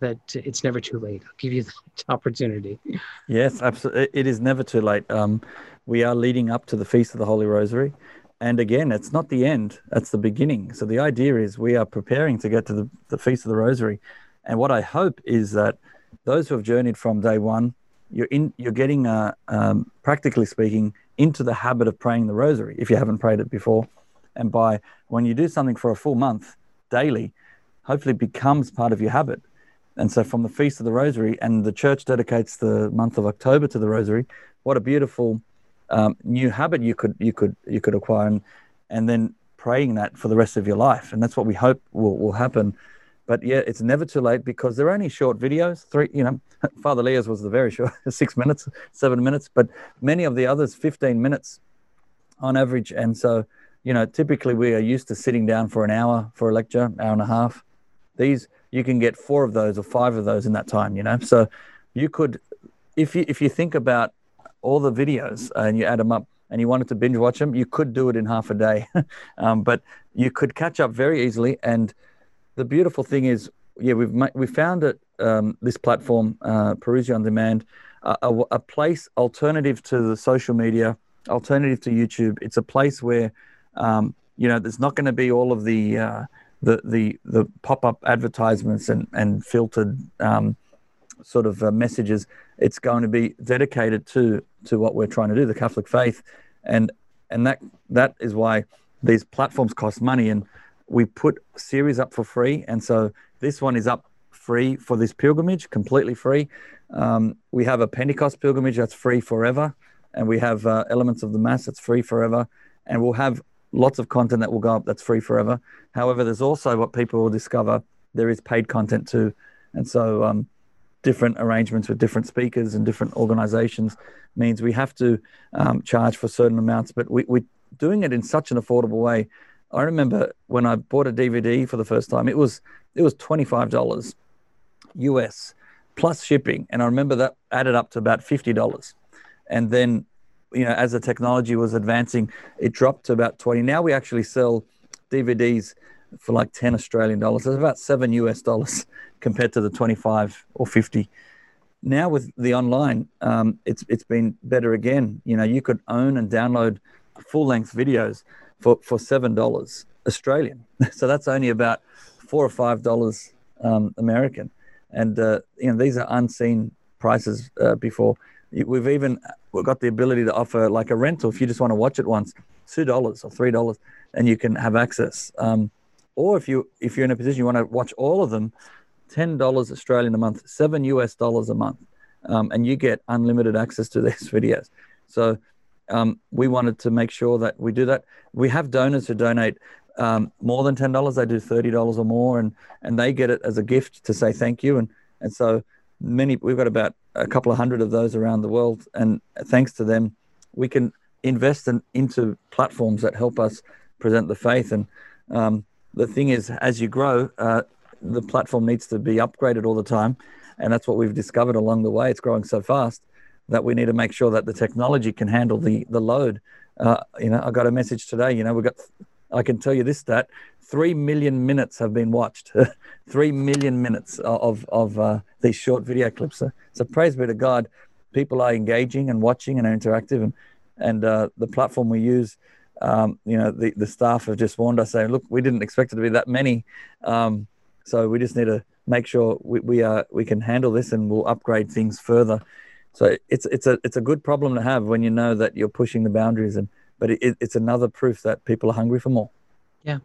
that it's never too late. I'll give you the opportunity. Yes, absolutely. It is never too late. Um, we are leading up to the Feast of the Holy Rosary. And again, it's not the end, that's the beginning. So the idea is we are preparing to get to the, the Feast of the Rosary. And what I hope is that those who have journeyed from day one, you're in, you're getting, uh, um, practically speaking, into the habit of praying the Rosary if you haven't prayed it before. And by when you do something for a full month daily, hopefully becomes part of your habit. And so, from the Feast of the Rosary, and the church dedicates the month of October to the Rosary. What a beautiful um, new habit you could you could you could acquire, and, and then praying that for the rest of your life. And that's what we hope will, will happen. But yeah, it's never too late because they're only short videos. Three, you know, Father Leo's was the very short, six minutes, seven minutes, but many of the others, 15 minutes on average. And so, you know, typically we are used to sitting down for an hour for a lecture, hour and a half. These you can get four of those or five of those in that time. You know, so you could, if you if you think about all the videos and you add them up and you wanted to binge watch them, you could do it in half a day, um, but you could catch up very easily. And the beautiful thing is, yeah, we've we found it um, this platform, uh, Parousia on Demand, a, a, a place alternative to the social media, alternative to YouTube. It's a place where um, you know there's not going to be all of the uh, the the the pop up advertisements and and filtered um, sort of uh, messages. It's going to be dedicated to to what we're trying to do, the Catholic faith, and and that that is why these platforms cost money, and we put series up for free, and so this one is up free for this pilgrimage, completely free. Um, we have a Pentecost pilgrimage that's free forever, and we have uh, elements of the Mass that's free forever, and we'll have lots of content that will go up that's free forever. However, there's also what people will discover there is paid content too, and so um, different arrangements with different speakers and different organizations means we have to um, charge for certain amounts, but we, we're doing it in such an affordable way. I remember when I bought a DVD for the first time, it was it was twenty five dollars US plus shipping, and I remember that added up to about fifty dollars. And then, you know, as the technology was advancing, it dropped to about twenty. Now we actually sell DVDs for like ten Australian dollars. That's about seven US dollars compared to the twenty five or fifty. Now with the online, um, it's it's been better again. You know, you could own and download full length videos for for seven dollars Australian. so that's only about four or five dollars um, American, and uh, you know these are unseen prices uh, before. We've even we've got the ability to offer like a rental if you just want to watch it once, two dollars or three dollars, and you can have access. Um, or if you if you're in a position you want to watch all of them, ten dollars Australian a month, seven US dollars a month, um, and you get unlimited access to these videos. So um, we wanted to make sure that we do that. We have donors who donate um, more than ten dollars. They do thirty dollars or more, and and they get it as a gift to say thank you. And and so many we've got about a couple of hundred of those around the world, and thanks to them, we can invest in, into platforms that help us present the faith. And um, the thing is, as you grow, uh, the platform needs to be upgraded all the time, and that's what we've discovered along the way. It's growing so fast that we need to make sure that the technology can handle the the load. Uh, you know, I got a message today. You know, we got. I can tell you this stat: three million minutes have been watched. three million minutes of of uh, these short video clips. So, so praise be to God, people are engaging and watching and are interactive, and and uh, the platform we use. Um, you know, the, the staff have just warned us saying, look, we didn't expect it to be that many. Um, so we just need to make sure we, we, are, we can handle this and we'll upgrade things further. So it's it's a it's a good problem to have when you know that you're pushing the boundaries, and but it, it's another proof that people are hungry for more. Yeah,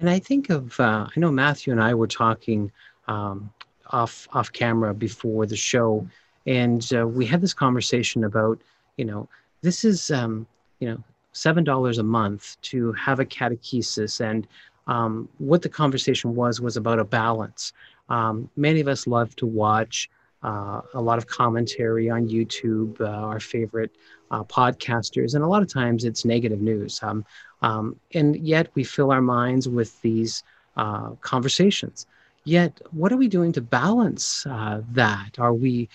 and I think of uh, I know Matthew and I were talking um, off off camera before the show, and uh, we had this conversation about you know this is um, you know seven dollars a month to have a catechesis, and um, what the conversation was was about a balance. Um, many of us love to watch uh, a lot of commentary on YouTube, uh, our favorite uh, podcasters, and a lot of times it's negative news. Um, um, and yet we fill our minds with these uh, conversations. Yet, what are we doing to balance uh, that? Are we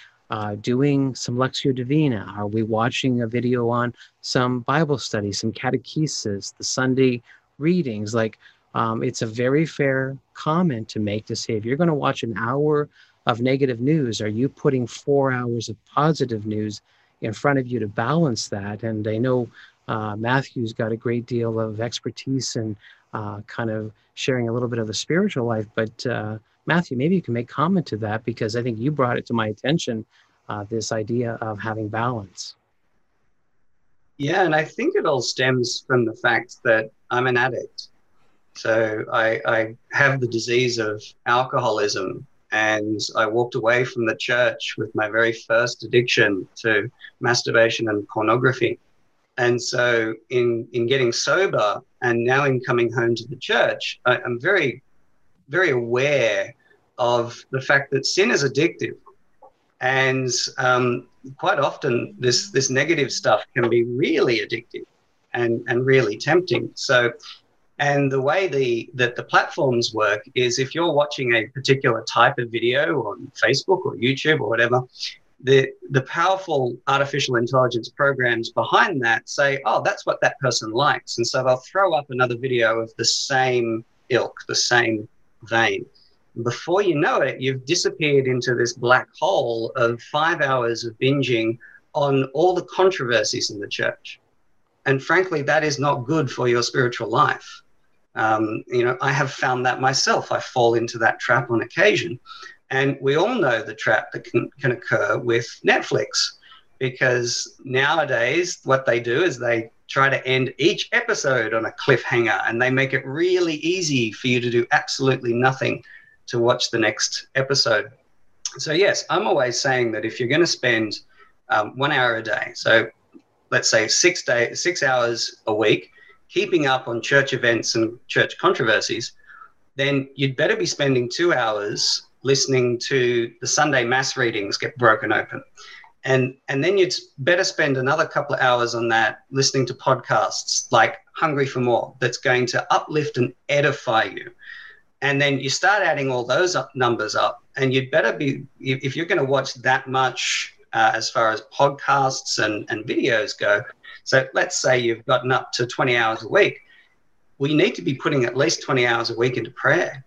doing some Lectio Divina? Are we watching a video on some Bible study, some catechesis, the Sunday readings? Like, um, it's a very fair comment to make to say if you're going to watch an hour of negative news? Are you putting four hours of positive news in front of you to balance that? And I know uh, Matthew's got a great deal of expertise in uh, kind of sharing a little bit of the spiritual life. But uh, Matthew, maybe you can make comment to that because I think you brought it to my attention uh, this idea of having balance. Yeah, and I think it all stems from the fact that I'm an addict. So I, I have the disease of alcoholism and I walked away from the church with my very first addiction to masturbation and pornography. And so, in, in getting sober and now in coming home to the church, I, I'm very, very aware of the fact that sin is addictive. And um, quite often, this, this negative stuff can be really addictive and, and really tempting. So, and the way the that the platforms work is if you're watching a particular type of video on Facebook or YouTube or whatever, the the powerful artificial intelligence programs behind that say, oh, that's what that person likes, and so they'll throw up another video of the same ilk, the same vein. Before you know it, you've disappeared into this black hole of five hours of binging on all the controversies in the church. And frankly, that is not good for your spiritual life. Um, you know, I have found that myself. I fall into that trap on occasion. And we all know the trap that can, can occur with Netflix because nowadays what they do is they try to end each episode on a cliffhanger and they make it really easy for you to do absolutely nothing to watch the next episode. So, yes, I'm always saying that if you're going to spend um, one hour a day, so let's say six day, six hours a week, keeping up on church events and church controversies, then you'd better be spending two hours listening to the Sunday mass readings get broken open. And, and then you'd better spend another couple of hours on that listening to podcasts like Hungry for More that's going to uplift and edify you. And then you start adding all those up, numbers up, and you'd better be, if you're going to watch that much uh, as far as podcasts and, and videos go. So let's say you've gotten up to 20 hours a week. Well, you need to be putting at least 20 hours a week into prayer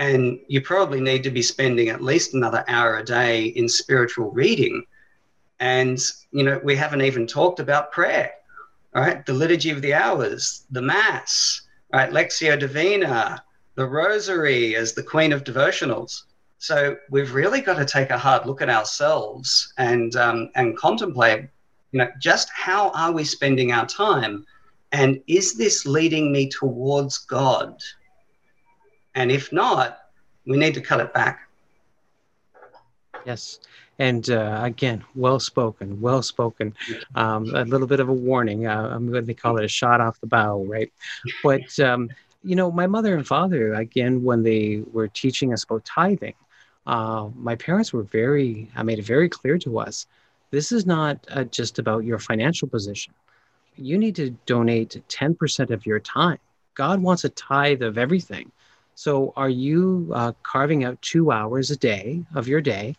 and you probably need to be spending at least another hour a day in spiritual reading. And, you know, we haven't even talked about prayer, right? The liturgy of the hours, the Mass, right? Lectio Divina, the Rosary as the Queen of Devotionals. So we've really got to take a hard look at ourselves and, um, and contemplate, you know, just how are we spending our time? And is this leading me towards God? And if not, we need to cut it back. Yes. And uh, again, well spoken, well spoken. Um, a little bit of a warning. Uh, I'm going to call it a shot off the bow, right? But, um, you know, my mother and father, again, when they were teaching us about tithing, uh, my parents were very, I made it very clear to us this is not uh, just about your financial position. You need to donate 10% of your time. God wants a tithe of everything. So, are you uh, carving out two hours a day of your day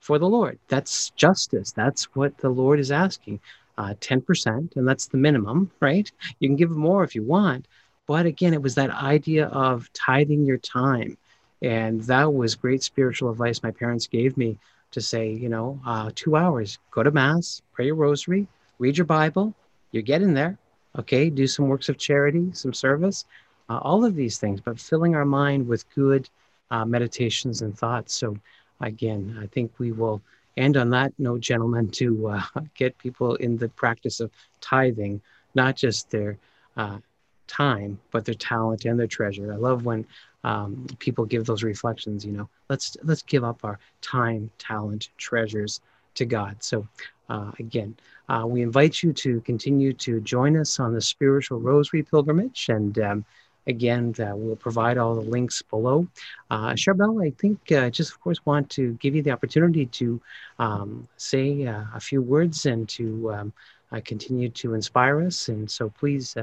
for the Lord? That's justice. That's what the Lord is asking. Uh, 10%, and that's the minimum, right? You can give more if you want. But again, it was that idea of tithing your time. And that was great spiritual advice my parents gave me to say, you know, uh, two hours, go to Mass, pray your rosary, read your Bible, you're getting there. Okay, do some works of charity, some service, uh, all of these things, but filling our mind with good uh, meditations and thoughts. So, again, I think we will end on that note, gentlemen, to uh, get people in the practice of tithing, not just their uh, time, but their talent and their treasure. I love when um, people give those reflections. You know, let's let's give up our time, talent, treasures to God. So, uh, again, uh, we invite you to continue to join us on the spiritual rosary pilgrimage and. Um, Again, uh, we'll provide all the links below. Uh, Charbel, I think uh, just of course want to give you the opportunity to um, say uh, a few words and to um, uh, continue to inspire us. And so please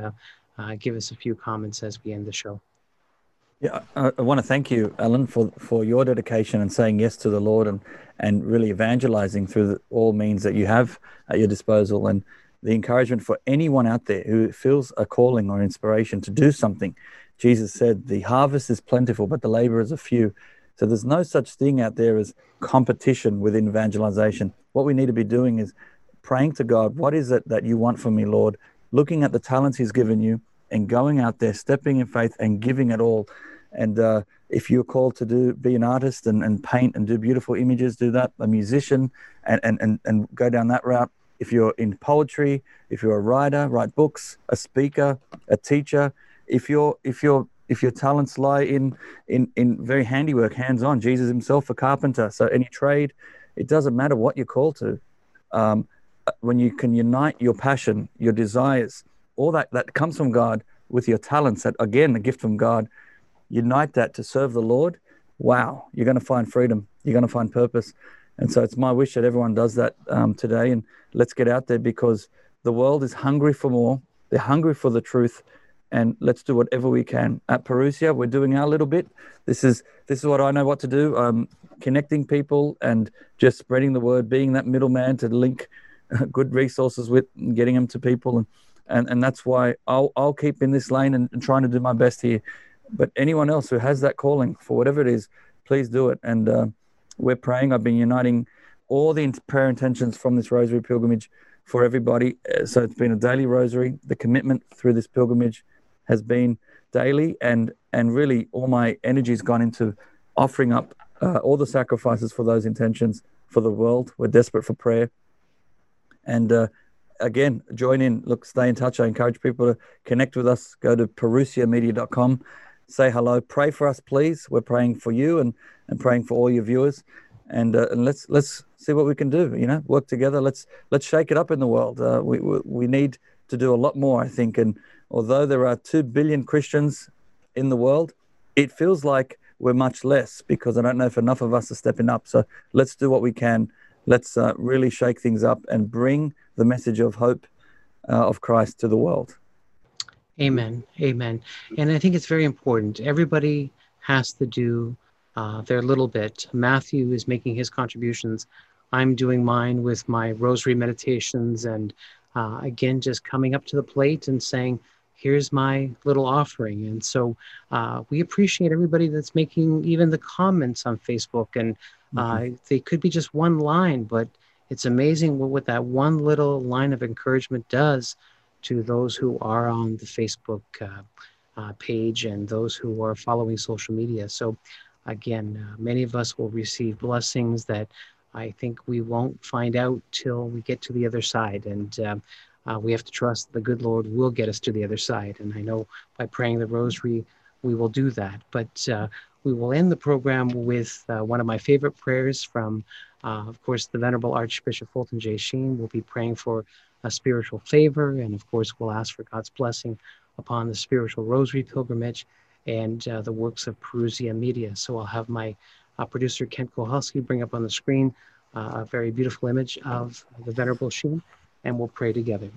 uh, give us a few comments as we end the show. Yeah, I, I, want to thank you, Alan, for, for your dedication and saying yes to the Lord and, and really evangelizing through the, all means that you have at your disposal. And the encouragement for anyone out there who feels a calling or inspiration to do something. Jesus said, The harvest is plentiful, but the laborers are few. So there's no such thing out there as competition within evangelization. What we need to be doing is praying to God, What is it that you want from me, Lord? Looking at the talents He's given you and going out there, stepping in faith and giving it all. And uh, if you're called to do be an artist and, and paint and do beautiful images, do that. A musician and, and, and, and go down that route if you're in poetry, if you're a writer, write books, a speaker, a teacher, if your if your if your talents lie in in in very handiwork, hands-on, Jesus himself a carpenter, so any trade, it doesn't matter what you're called to. Um, when you can unite your passion, your desires, all that that comes from God with your talents, that again, a gift from God, unite that to serve the Lord. Wow, you're going to find freedom. You're going to find purpose. And so it's my wish that everyone does that um, today. And let's get out there because the world is hungry for more. They're hungry for the truth. And let's do whatever we can. At Parousia, we're doing our little bit. This is this is what I know what to do. Um, connecting people and just spreading the word, being that middleman to link good resources with getting them to people. And, and, and that's why I'll, I'll keep in this lane and, and trying to do my best here. But anyone else who has that calling for whatever it is, please do it. And uh, we're praying. I've been uniting all the prayer intentions from this rosary pilgrimage for everybody. Uh, so it's been a daily rosary. The commitment through this pilgrimage has been daily, and and really all my energy has gone into offering up uh, all the sacrifices for those intentions for the world. We're desperate for prayer, and uh, again, join in. Look, stay in touch. I encourage people to connect with us. Go to parousiamedia.com say hello. Pray for us, please. We're praying for you and, and praying for all your viewers. And, uh, and let's let's see what we can do. You know, work together. Let's let's shake it up in the world. Uh, we, we we need to do a lot more, I think. And although there are two billion Christians in the world, it feels like we're much less because I don't know if enough of us are stepping up. So let's do what we can. Let's uh, really shake things up and bring the message of hope uh, of Christ to the world. Amen. Amen. And I think it's very important. Everybody has to do uh, their little bit. Matthew is making his contributions. I'm doing mine with my rosary meditations and uh, again, just coming up to the plate and saying, here's my little offering. And so uh, we appreciate everybody that's making even the comments on Facebook. And uh, mm-hmm. they could be just one line, but it's amazing what, what that one little line of encouragement does to those who are on the Facebook uh, uh, page and those who are following social media. So, again, uh, many of us will receive blessings that I think we won't find out till we get to the other side. And um, uh, we have to trust the good Lord will get us to the other side. And I know by praying the rosary, we will do that. But uh, we will end the program with uh, one of my favorite prayers from, uh, of course, the Venerable Archbishop Fulton J. Sheen. We'll be praying for a spiritual favor. And of course, we'll ask for God's blessing upon the spiritual rosary pilgrimage and uh, the works of Parousia Media. So I'll have my uh, producer Kent Kohalski bring up on the screen a very beautiful image of the Venerable Sheen and we'll pray together.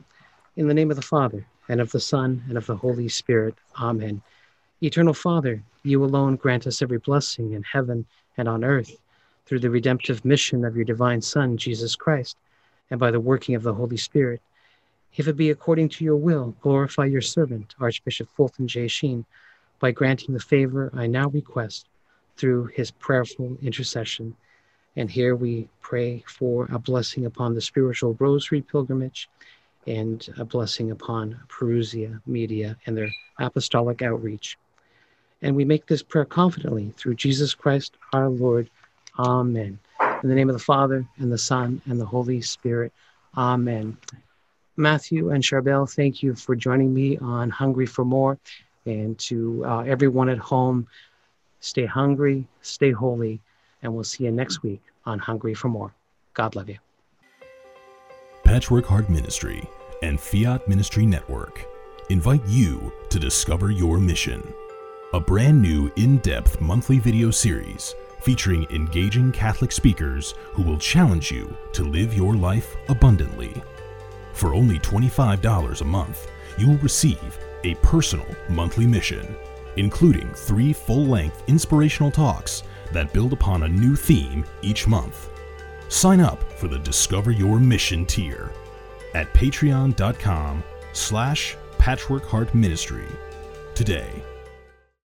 In the name of the Father, and of the Son, and of the Holy Spirit. Amen. Eternal Father, you alone grant us every blessing in heaven and on earth through the redemptive mission of your divine Son, Jesus Christ, and by the working of the Holy Spirit. If it be according to your will, glorify your servant, Archbishop Fulton J. Sheen, by granting the favor I now request through his prayerful intercession and here we pray for a blessing upon the spiritual rosary pilgrimage and a blessing upon Parousia Media and their apostolic outreach. And we make this prayer confidently through Jesus Christ our Lord. Amen. In the name of the Father, and the Son, and the Holy Spirit. Amen. Matthew and Charbel, thank you for joining me on Hungry for More. And to uh, everyone at home, stay hungry, stay holy and we'll see you next week on Hungry for More. God love you. Patchwork Heart Ministry and Fiat Ministry Network invite you to discover your mission. A brand new in depth monthly video series featuring engaging Catholic speakers who will challenge you to live your life abundantly. For only $25 a month, you will receive a personal monthly mission, including three full length inspirational talks that build upon a new theme each month. Sign up for the Discover Your Mission tier at patreon.com slash patchworkheartministry today.